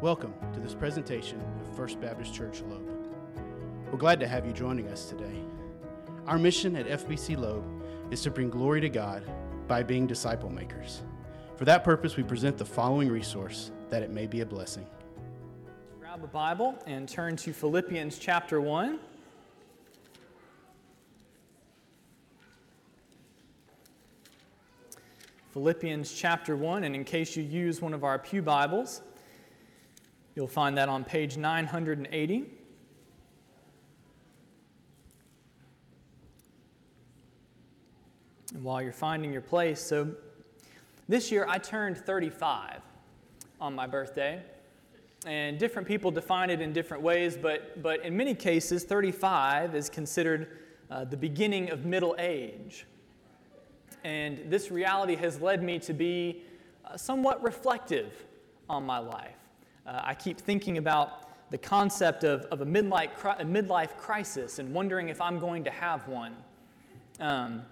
Welcome to this presentation of First Baptist Church Loeb. We're glad to have you joining us today. Our mission at FBC Loeb is to bring glory to God by being disciple makers. For that purpose, we present the following resource that it may be a blessing. Grab a Bible and turn to Philippians chapter 1. Philippians chapter 1, and in case you use one of our Pew Bibles, you'll find that on page 980. And while you're finding your place, so this year I turned 35 on my birthday. And different people define it in different ways, but, but in many cases, 35 is considered uh, the beginning of middle age. And this reality has led me to be uh, somewhat reflective on my life. Uh, I keep thinking about the concept of, of a, midlife, a midlife crisis and wondering if I'm going to have one. Um,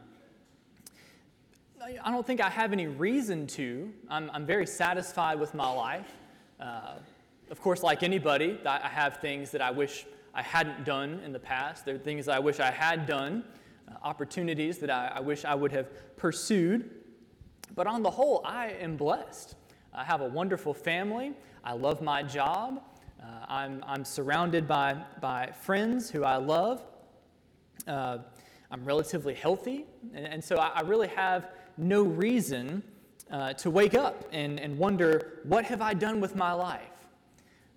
I don't think I have any reason to. I'm, I'm very satisfied with my life. Uh, of course, like anybody, I have things that I wish I hadn't done in the past. There are things that I wish I had done uh, opportunities that I, I wish I would have pursued. But on the whole, I am blessed. I have a wonderful family. I love my job. Uh, I'm, I'm surrounded by, by friends who I love. Uh, I'm relatively healthy. And, and so I, I, really have no reason uh, to wake up and, and wonder, what have I done with my life?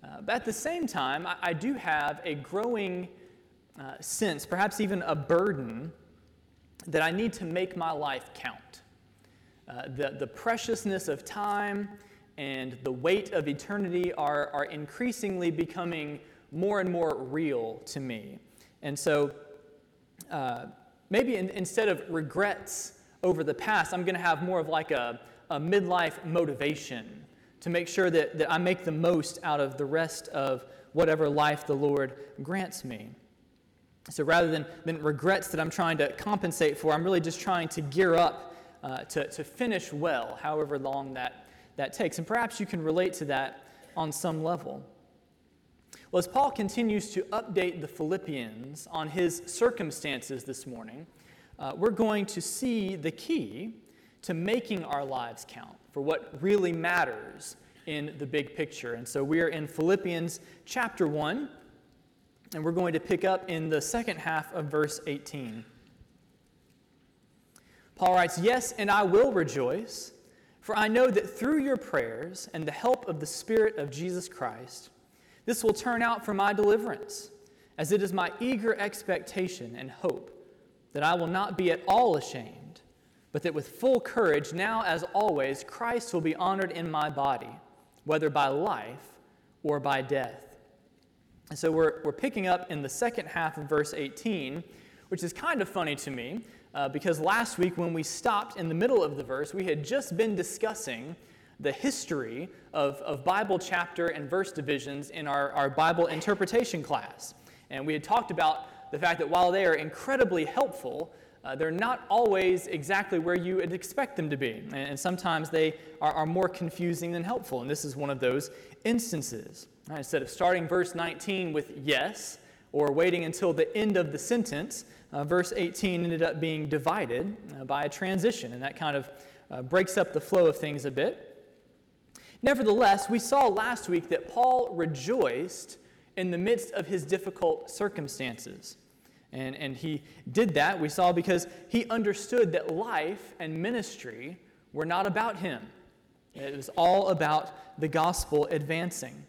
Uh, but at the same time, I, I do have a growing uh, sense, perhaps even a burden, that I need to make my life count. Uh, the, the preciousness of time and the weight of eternity are, are increasingly becoming more and more real to me. And so uh, maybe in, instead of regrets over the past, I'm going to have more of like a, a midlife motivation to make sure that, that I make the most out of the rest of whatever life the Lord grants me. So rather than, than regrets that I'm trying to compensate for, I'm really just trying to gear up uh, to, to finish well, however long that, that takes. And perhaps you can relate to that on some level. Well, as Paul continues to update the Philippians on his circumstances this morning, uh, we're going to see the key to making our lives count for what really matters in the big picture. And so we are in Philippians chapter 1, and we're going to pick up in the second half of verse 18. Paul writes, Yes, and I will rejoice, for I know that through your prayers and the help of the Spirit of Jesus Christ, this will turn out for my deliverance, as it is my eager expectation and hope that I will not be at all ashamed, but that with full courage, now as always, Christ will be honored in my body, whether by life or by death. And so we're, we're picking up in the second half of verse 18, which is kind of funny to me uh, because last week when we stopped in the middle of the verse, we had just been discussing the history of, of Bible chapter and verse divisions in our, our Bible interpretation class. And we had talked about the fact that while they are incredibly helpful, uh, they're not always exactly where you would expect them to be. And, and sometimes they are, are, more confusing than helpful. And this is one of those instances. Right, instead of starting verse 19 with yes, or waiting until the end of the sentence, uh, verse 18 ended up being divided uh, by a transition, and that kind of uh, breaks up the flow of things a bit. Nevertheless, we saw last week that Paul rejoiced in the midst of his difficult circumstances. And, and he did that, we saw, because he understood that life and ministry were not about him. It was all about the gospel advancing.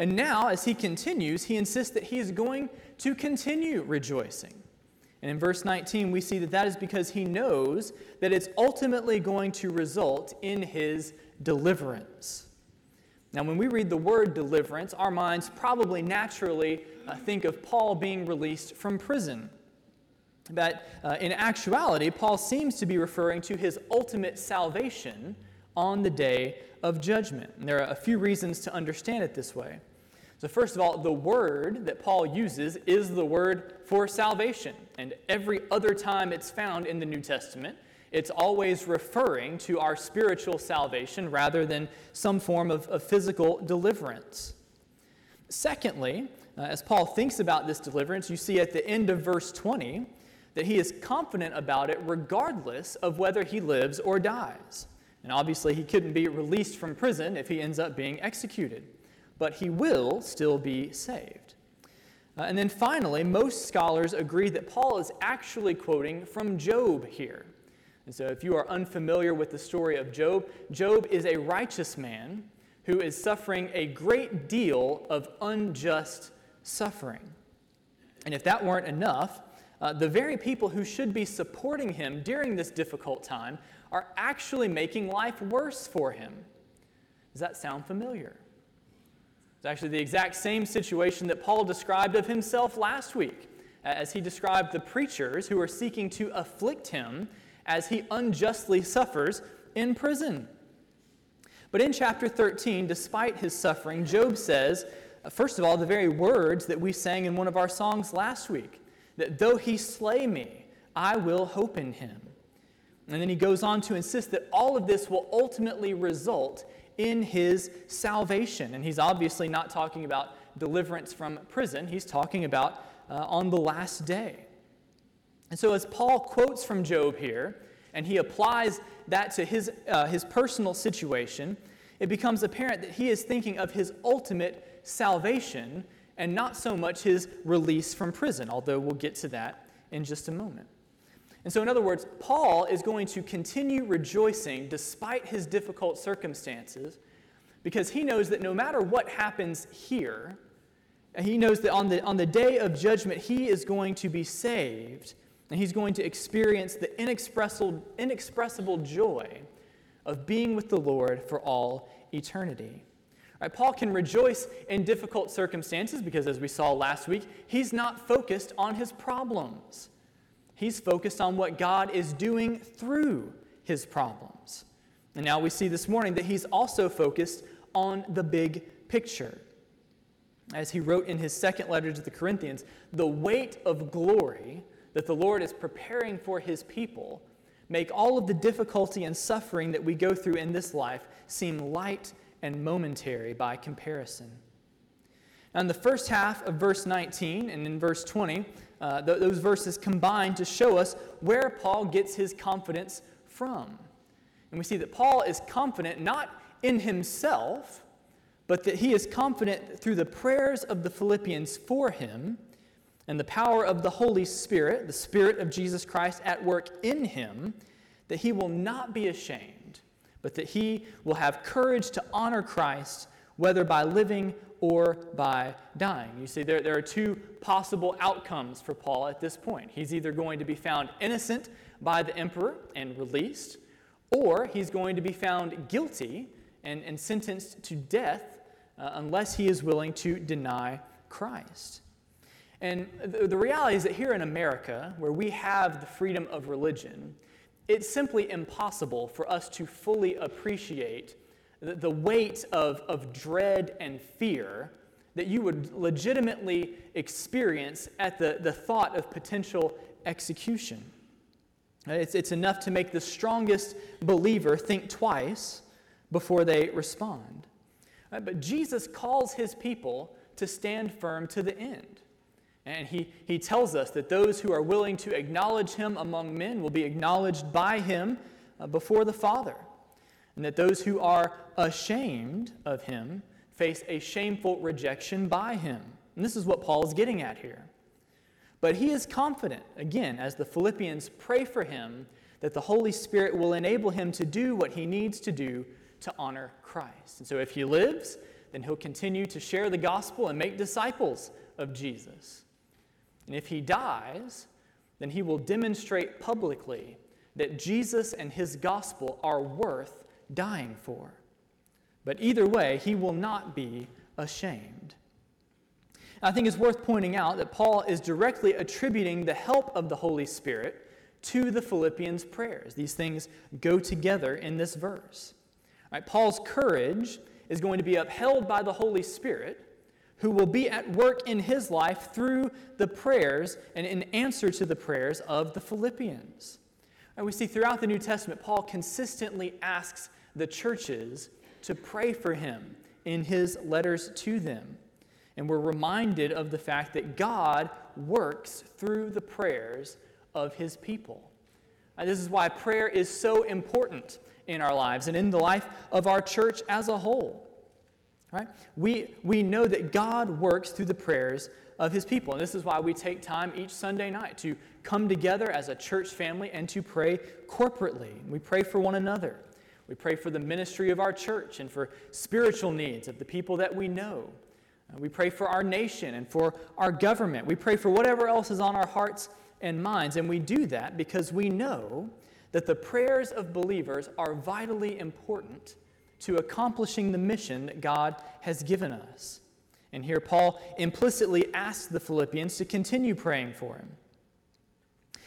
And now, as he continues, he insists that he is going to continue rejoicing. And in verse 19, we see that that is because he knows that it's ultimately going to result in his deliverance. Now, when we read the word deliverance, our minds probably naturally uh, think of Paul being released from prison. But uh, in actuality, Paul seems to be referring to his ultimate salvation on the day of judgment. And there are a few reasons to understand it this way. So, first of all, the word that Paul uses is the word for salvation. And every other time it's found in the New Testament, It's always referring to our spiritual salvation rather than some form of, of physical deliverance. Secondly, uh, as Paul thinks about this deliverance, you see at the end of verse 20 that he is confident about it regardless of whether he lives or dies. And obviously, he couldn't be released from prison if he ends up being executed, but he will still be saved. Uh, and then finally, most scholars agree that Paul is actually quoting from Job here. And so, if you are unfamiliar with the story of Job, Job is a righteous man who is suffering a great deal of unjust suffering. And if that weren't enough, uh, the very people who should be supporting him during this difficult time are actually making life worse for him. Does that sound familiar? It's actually the exact same situation that Paul described of himself last week, as he described the preachers who are seeking to afflict him as he unjustly suffers in prison. But in chapter 13, despite his suffering, Job says, first of all, the very words that we sang in one of our songs last week that though he slay me, I will hope in him. And then he goes on to insist that all of this will ultimately result in his salvation. And he's obviously not talking about deliverance from prison, he's talking about uh, on the last day. And so, as Paul quotes from Job here, and he applies that to his, uh, his personal situation, it becomes apparent that he is thinking of his ultimate salvation and not so much his release from prison, although we'll get to that in just a moment. And so, in other words, Paul is going to continue rejoicing despite his difficult circumstances because he knows that no matter what happens here, he knows that on the, on the day of judgment, he is going to be saved and he's going to experience the inexpressible, inexpressible joy of being with the Lord for all eternity. Right, Paul can rejoice in difficult circumstances because, as we saw last week, he's not focused on his problems. He's focused on what God is doing through his problems. And now we see this morning that he's also focused on the big picture. As he wrote in his second letter to the Corinthians, the weight of glory that the Lord is preparing for his people make all of the difficulty and suffering that we go through in this life seem light and momentary by comparison. Now, in the first half of verse 19 and in verse 20, uh, th- those verses combine to show us where Paul gets his confidence from. And we see that Paul is confident not in himself, but that he is confident through the prayers of the Philippians for him and the power of the Holy Spirit, the Spirit of Jesus Christ at work in him, that he will not be ashamed, but that he will have courage to honor Christ, whether by living or by dying. You see, there, there are two possible outcomes for Paul at this point. He's either going to be found innocent by the emperor and released, or he's going to be found guilty and, and sentenced to death uh, unless he is willing to deny Christ. And the, the reality is that here in America, where we have the freedom of religion, it's simply impossible for us to fully appreciate the weight of, of dread and fear that you would legitimately experience at the, the thought of potential execution. It's, it's enough to make the strongest believer think twice before they respond. But Jesus calls his people to stand firm to the end. And he, he tells us that those who are willing to acknowledge him among men will be acknowledged by him uh, before the Father and that those who are ashamed of him face a shameful rejection by him. And this is what Paul is getting at here. But he is confident, again, as the Philippians pray for him, that the Holy Spirit will enable him to do what he needs to do to honor Christ. And so if he lives, then he'll continue to share the gospel and make disciples of Jesus. And if he dies, then he will demonstrate publicly that Jesus and his gospel are worth dying for. But either way, he will not be ashamed. I think it's worth pointing out that Paul is directly attributing the help of the Holy Spirit to the Philippians' prayers. These things go together in this verse. Right, Paul's courage is going to be upheld by the Holy Spirit, who will be at work in his life through the prayers and in answer to the prayers of the Philippians. And we see throughout the New Testament, Paul consistently asks the churches to pray for him in his letters to them. And we're reminded of the fact that God works through the prayers of his people. And this is why prayer is so important in our lives and in the life of our church as a whole. Right? We, we know that God works through the prayers of his people. And this is why we take time each Sunday night to come together as a church family and to pray corporately. We pray for one another. We pray for the ministry of our church and for spiritual needs of the people that we know. Uh, we pray for our nation and for our government. We pray for whatever else is on our hearts and minds. And we do that because we know that the prayers of believers are vitally important to accomplishing the mission that God has given us. And here, Paul implicitly asks the Philippians to continue praying for him.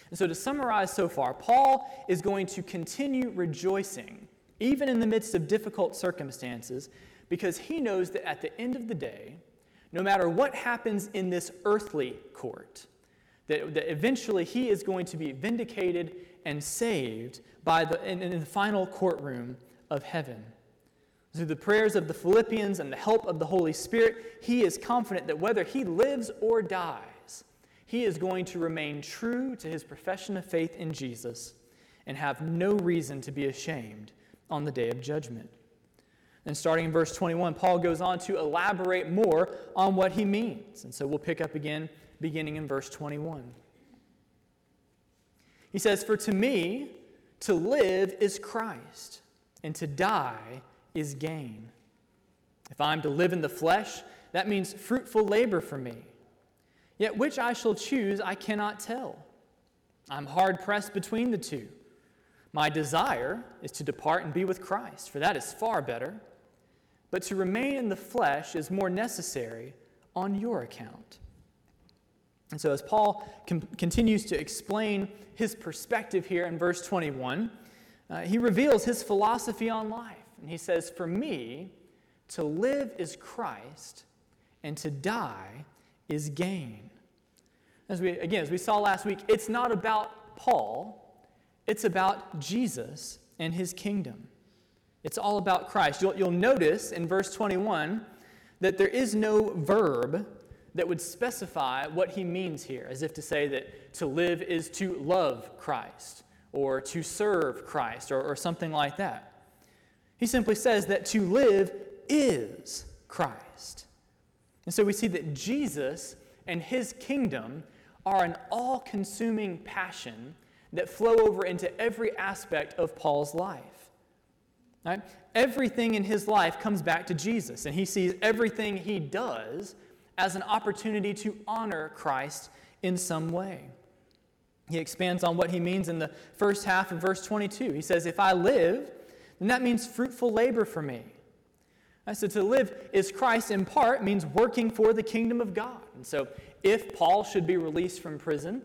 And so, to summarize so far, Paul is going to continue rejoicing, even in the midst of difficult circumstances, because he knows that at the end of the day, no matter what happens in this earthly court, that, that eventually he is going to be vindicated and saved by the, in, in the final courtroom of heaven. Through the prayers of the Philippians and the help of the Holy Spirit, he is confident that whether he lives or dies, he is going to remain true to his profession of faith in Jesus and have no reason to be ashamed on the day of judgment. And starting in verse 21, Paul goes on to elaborate more on what he means. And so we'll pick up again beginning in verse 21. He says, For to me, to live is Christ, and to die is gain. If I'm to live in the flesh, that means fruitful labor for me. Yet which I shall choose, I cannot tell. I'm hard pressed between the two. My desire is to depart and be with Christ, for that is far better. But to remain in the flesh is more necessary on your account. And so, as Paul com- continues to explain his perspective here in verse 21, uh, he reveals his philosophy on life. And he says, For me, to live is Christ, and to die is gain. As we, again, as we saw last week, it's not about Paul, it's about Jesus and his kingdom. It's all about Christ. You'll, you'll notice in verse 21 that there is no verb that would specify what he means here, as if to say that to live is to love Christ or to serve Christ or, or something like that. He simply says that to live is Christ. And so we see that Jesus and his kingdom are an all consuming passion that flow over into every aspect of Paul's life. Right? Everything in his life comes back to Jesus, and he sees everything he does as an opportunity to honor Christ in some way. He expands on what he means in the first half of verse 22. He says, If I live, then that means fruitful labor for me. I said to live is Christ in part means working for the kingdom of God. And so if Paul should be released from prison,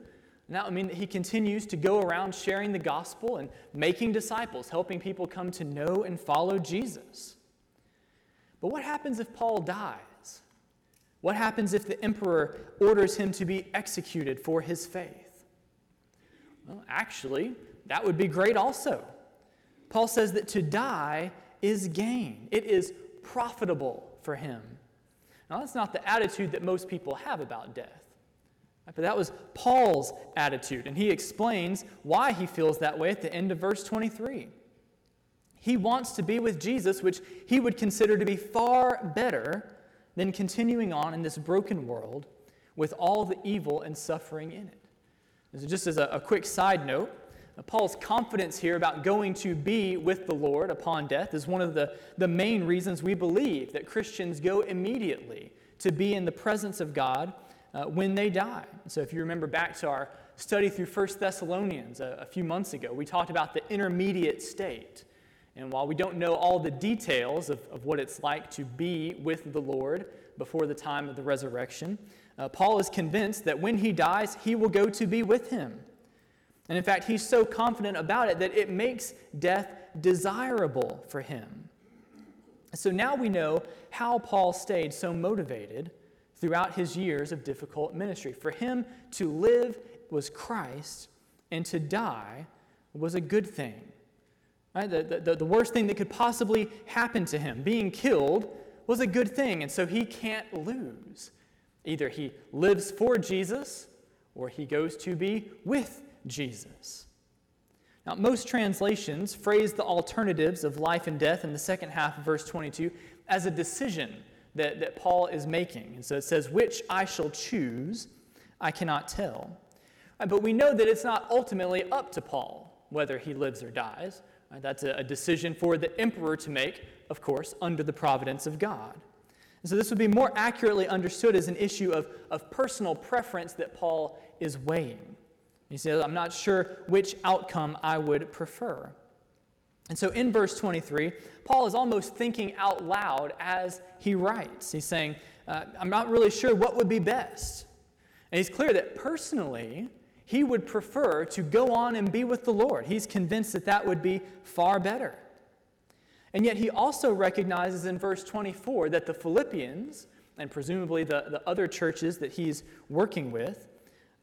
that I mean he continues to go around sharing the gospel and making disciples, helping people come to know and follow Jesus. But what happens if Paul dies? What happens if the emperor orders him to be executed for his faith? Well, actually, that would be great also. Paul says that to die is gain, it is profitable for him. Now, that's not the attitude that most people have about death. But that was Paul's attitude, and he explains why he feels that way at the end of verse 23. He wants to be with Jesus, which he would consider to be far better than continuing on in this broken world with all the evil and suffering in it. So just as a, a quick side note, Paul's confidence here about going to be with the Lord upon death is one of the, the main reasons we believe that Christians go immediately to be in the presence of God uh, when they die. So if you remember back to our study through 1 Thessalonians a, a few months ago, we talked about the intermediate state. And while we don't know all the details of, of what it's like to be with the Lord before the time of the resurrection, uh, Paul is convinced that when he dies, he will go to be with him. And in fact, he's so confident about it that it makes death desirable for him. So now we know how Paul stayed so motivated throughout his years of difficult ministry. For him to live was Christ, and to die was a good thing. Right? The, the, the worst thing that could possibly happen to him, being killed, was a good thing, and so he can't lose. Either he lives for Jesus or he goes to be with Jesus. Now, most translations phrase the alternatives of life and death in the second half of verse 22 as a decision that, that Paul is making. And so it says, Which I shall choose, I cannot tell. But we know that it's not ultimately up to Paul whether he lives or dies. That's a, decision for the emperor to make, of course, under the providence of God. And so this would be more accurately understood as an issue of, of personal preference that Paul is weighing. He says, I'm not sure which outcome I would prefer. And so in verse 23, Paul is almost thinking out loud as he writes. He's saying, uh, I'm not really sure what would be best. And he's clear that personally, he would prefer to go on and be with the Lord. He's convinced that that would be far better. And yet, he also recognizes in verse 24 that the Philippians, and presumably the, the other churches that he's working with,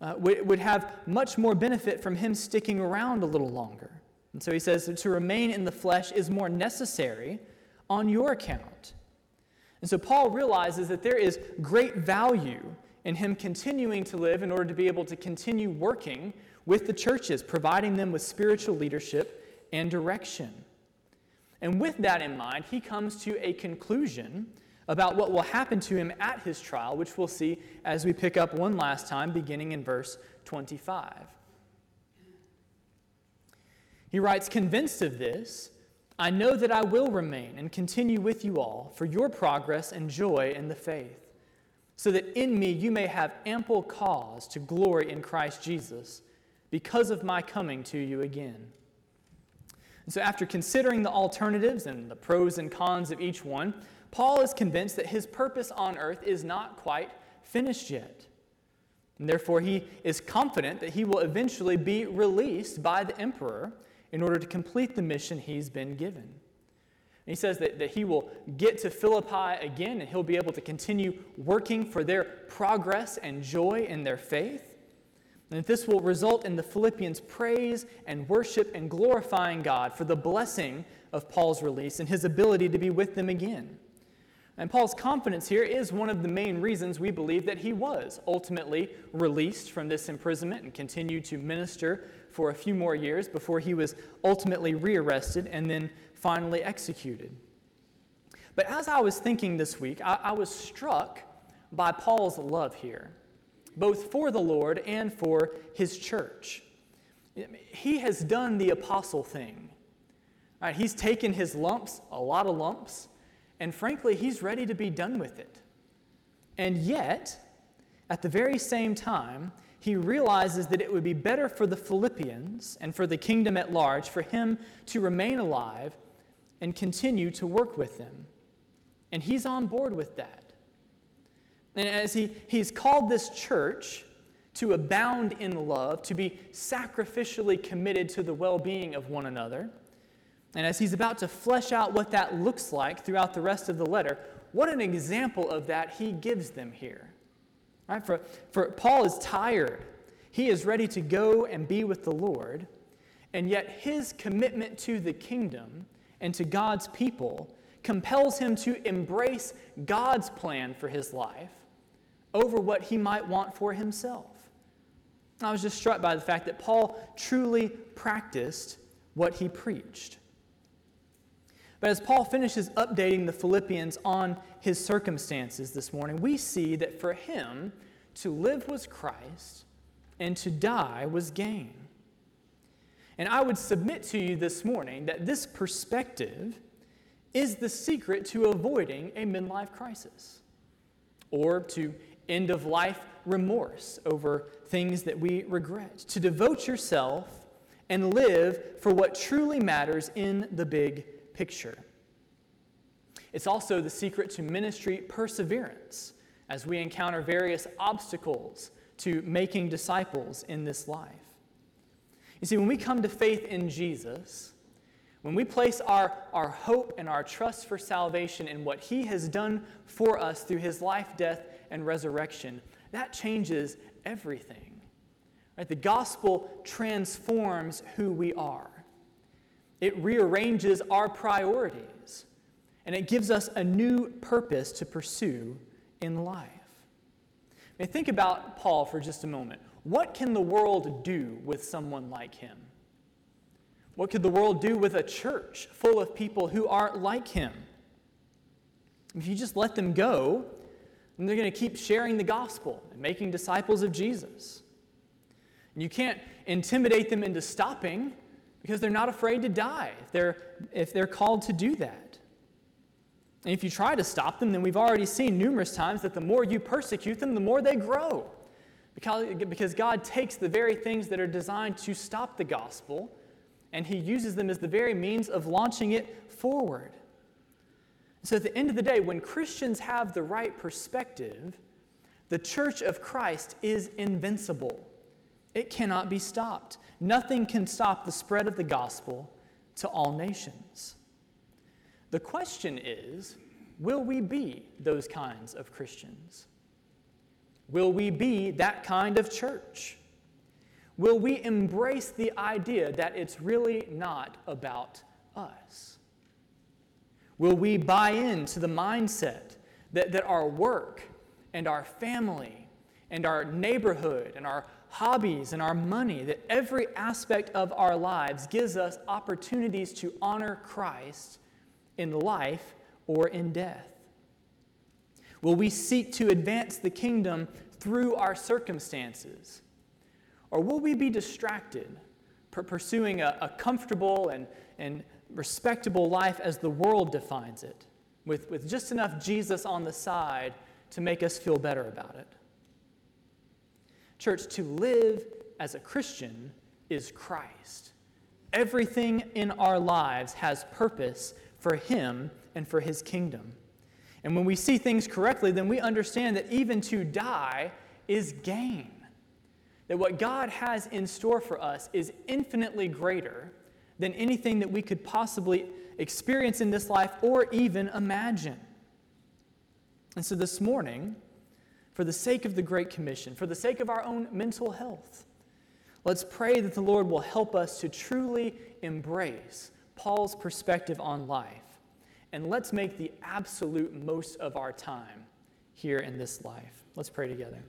uh, would, would have much more benefit from him sticking around a little longer. And so he says to remain in the flesh is more necessary on your account. And so Paul realizes that there is great value in him continuing to live in order to be able to continue working with the churches, providing them with spiritual leadership and direction. And with that in mind, he comes to a conclusion about what will happen to him at his trial, which we'll see as we pick up one last time, beginning in verse 25. He writes, Convinced of this, I know that I will remain and continue with you all for your progress and joy in the faith, so that in me you may have ample cause to glory in Christ Jesus because of my coming to you again. And so, after considering the alternatives and the pros and cons of each one, Paul is convinced that his purpose on earth is not quite finished yet. And therefore, he is confident that he will eventually be released by the emperor in order to complete the mission he's been given. And he says that, that he will get to Philippi again and he'll be able to continue working for their progress and joy in their faith. And that this will result in the Philippians' praise and worship and glorifying God for the blessing of Paul's release and his ability to be with them again. And Paul's confidence here is one of the main reasons we believe that he was ultimately released from this imprisonment and continued to minister for a few more years before he was ultimately rearrested and then finally executed. But as I was thinking this week, I, I was struck by Paul's love here, both for the Lord and for his church. He has done the apostle thing. Right, he's taken his lumps, a lot of lumps, and frankly, he's ready to be done with it. And yet, at the very same time, he realizes that it would be better for the Philippians and for the kingdom at large for him to remain alive and continue to work with them. And he's on board with that. And as he, he's called this church to abound in love, to be sacrificially committed to the well being of one another, and as he's about to flesh out what that looks like throughout the rest of the letter, what an example of that he gives them here. Right? For, for Paul is tired. He is ready to go and be with the Lord, and yet his commitment to the kingdom and to God's people compels him to embrace God's plan for his life over what he might want for himself. I was just struck by the fact that Paul truly practiced what he preached. But as Paul finishes updating the Philippians on his circumstances this morning, we see that for him, to live was Christ and to die was gain. And I would submit to you this morning that this perspective is the secret to avoiding a midlife crisis or to end of life remorse over things that we regret. To devote yourself and live for what truly matters in the big picture. It's also the secret to ministry perseverance as we encounter various obstacles to making disciples in this life. You see, when we come to faith in Jesus, when we place our, our hope and our trust for salvation in what He has done for us through His life, death, and resurrection, that changes everything. Right? The gospel transforms who we are, it rearranges our priorities, and it gives us a new purpose to pursue in life. Mean, think about Paul for just a moment. What can the world do with someone like him? What could the world do with a church full of people who aren't like him? If you just let them go, then they're going to keep sharing the gospel and making disciples of Jesus. And you can't intimidate them into stopping because they're not afraid to die if they're, if they're called to do that. And if you try to stop them, then we've already seen numerous times that the more you persecute them, the more they grow. Because, because God takes the very things that are designed to stop the gospel and He uses them as the very means of launching it forward. So at the end of the day, when Christians have the right perspective, the church of Christ is invincible. It cannot be stopped. Nothing can stop the spread of the gospel to all nations. The question is will we be those kinds of Christians? Will we be that kind of church? Will we embrace the idea that it's really not about us? Will we buy into the mindset that, that our work and our family and our neighborhood and our hobbies and our money, that every aspect of our lives gives us opportunities to honor Christ in life or in death? Will we seek to advance the kingdom through our circumstances? Or will we be distracted, pursuing a, a comfortable and, and respectable life as the world defines it, with, with just enough Jesus on the side to make us feel better about it. Church, to live as a Christian is Christ. Everything in our lives has purpose for Him and for His kingdom. And when we see things correctly, then we understand that even to die is gain. That what God has in store for us is infinitely greater than anything that we could possibly experience in this life or even imagine. And so this morning, for the sake of the Great Commission, for the sake of our own mental health, let's pray that the Lord will help us to truly embrace Paul's perspective on life. And let's make the absolute most of our time here in this life. Let's pray together.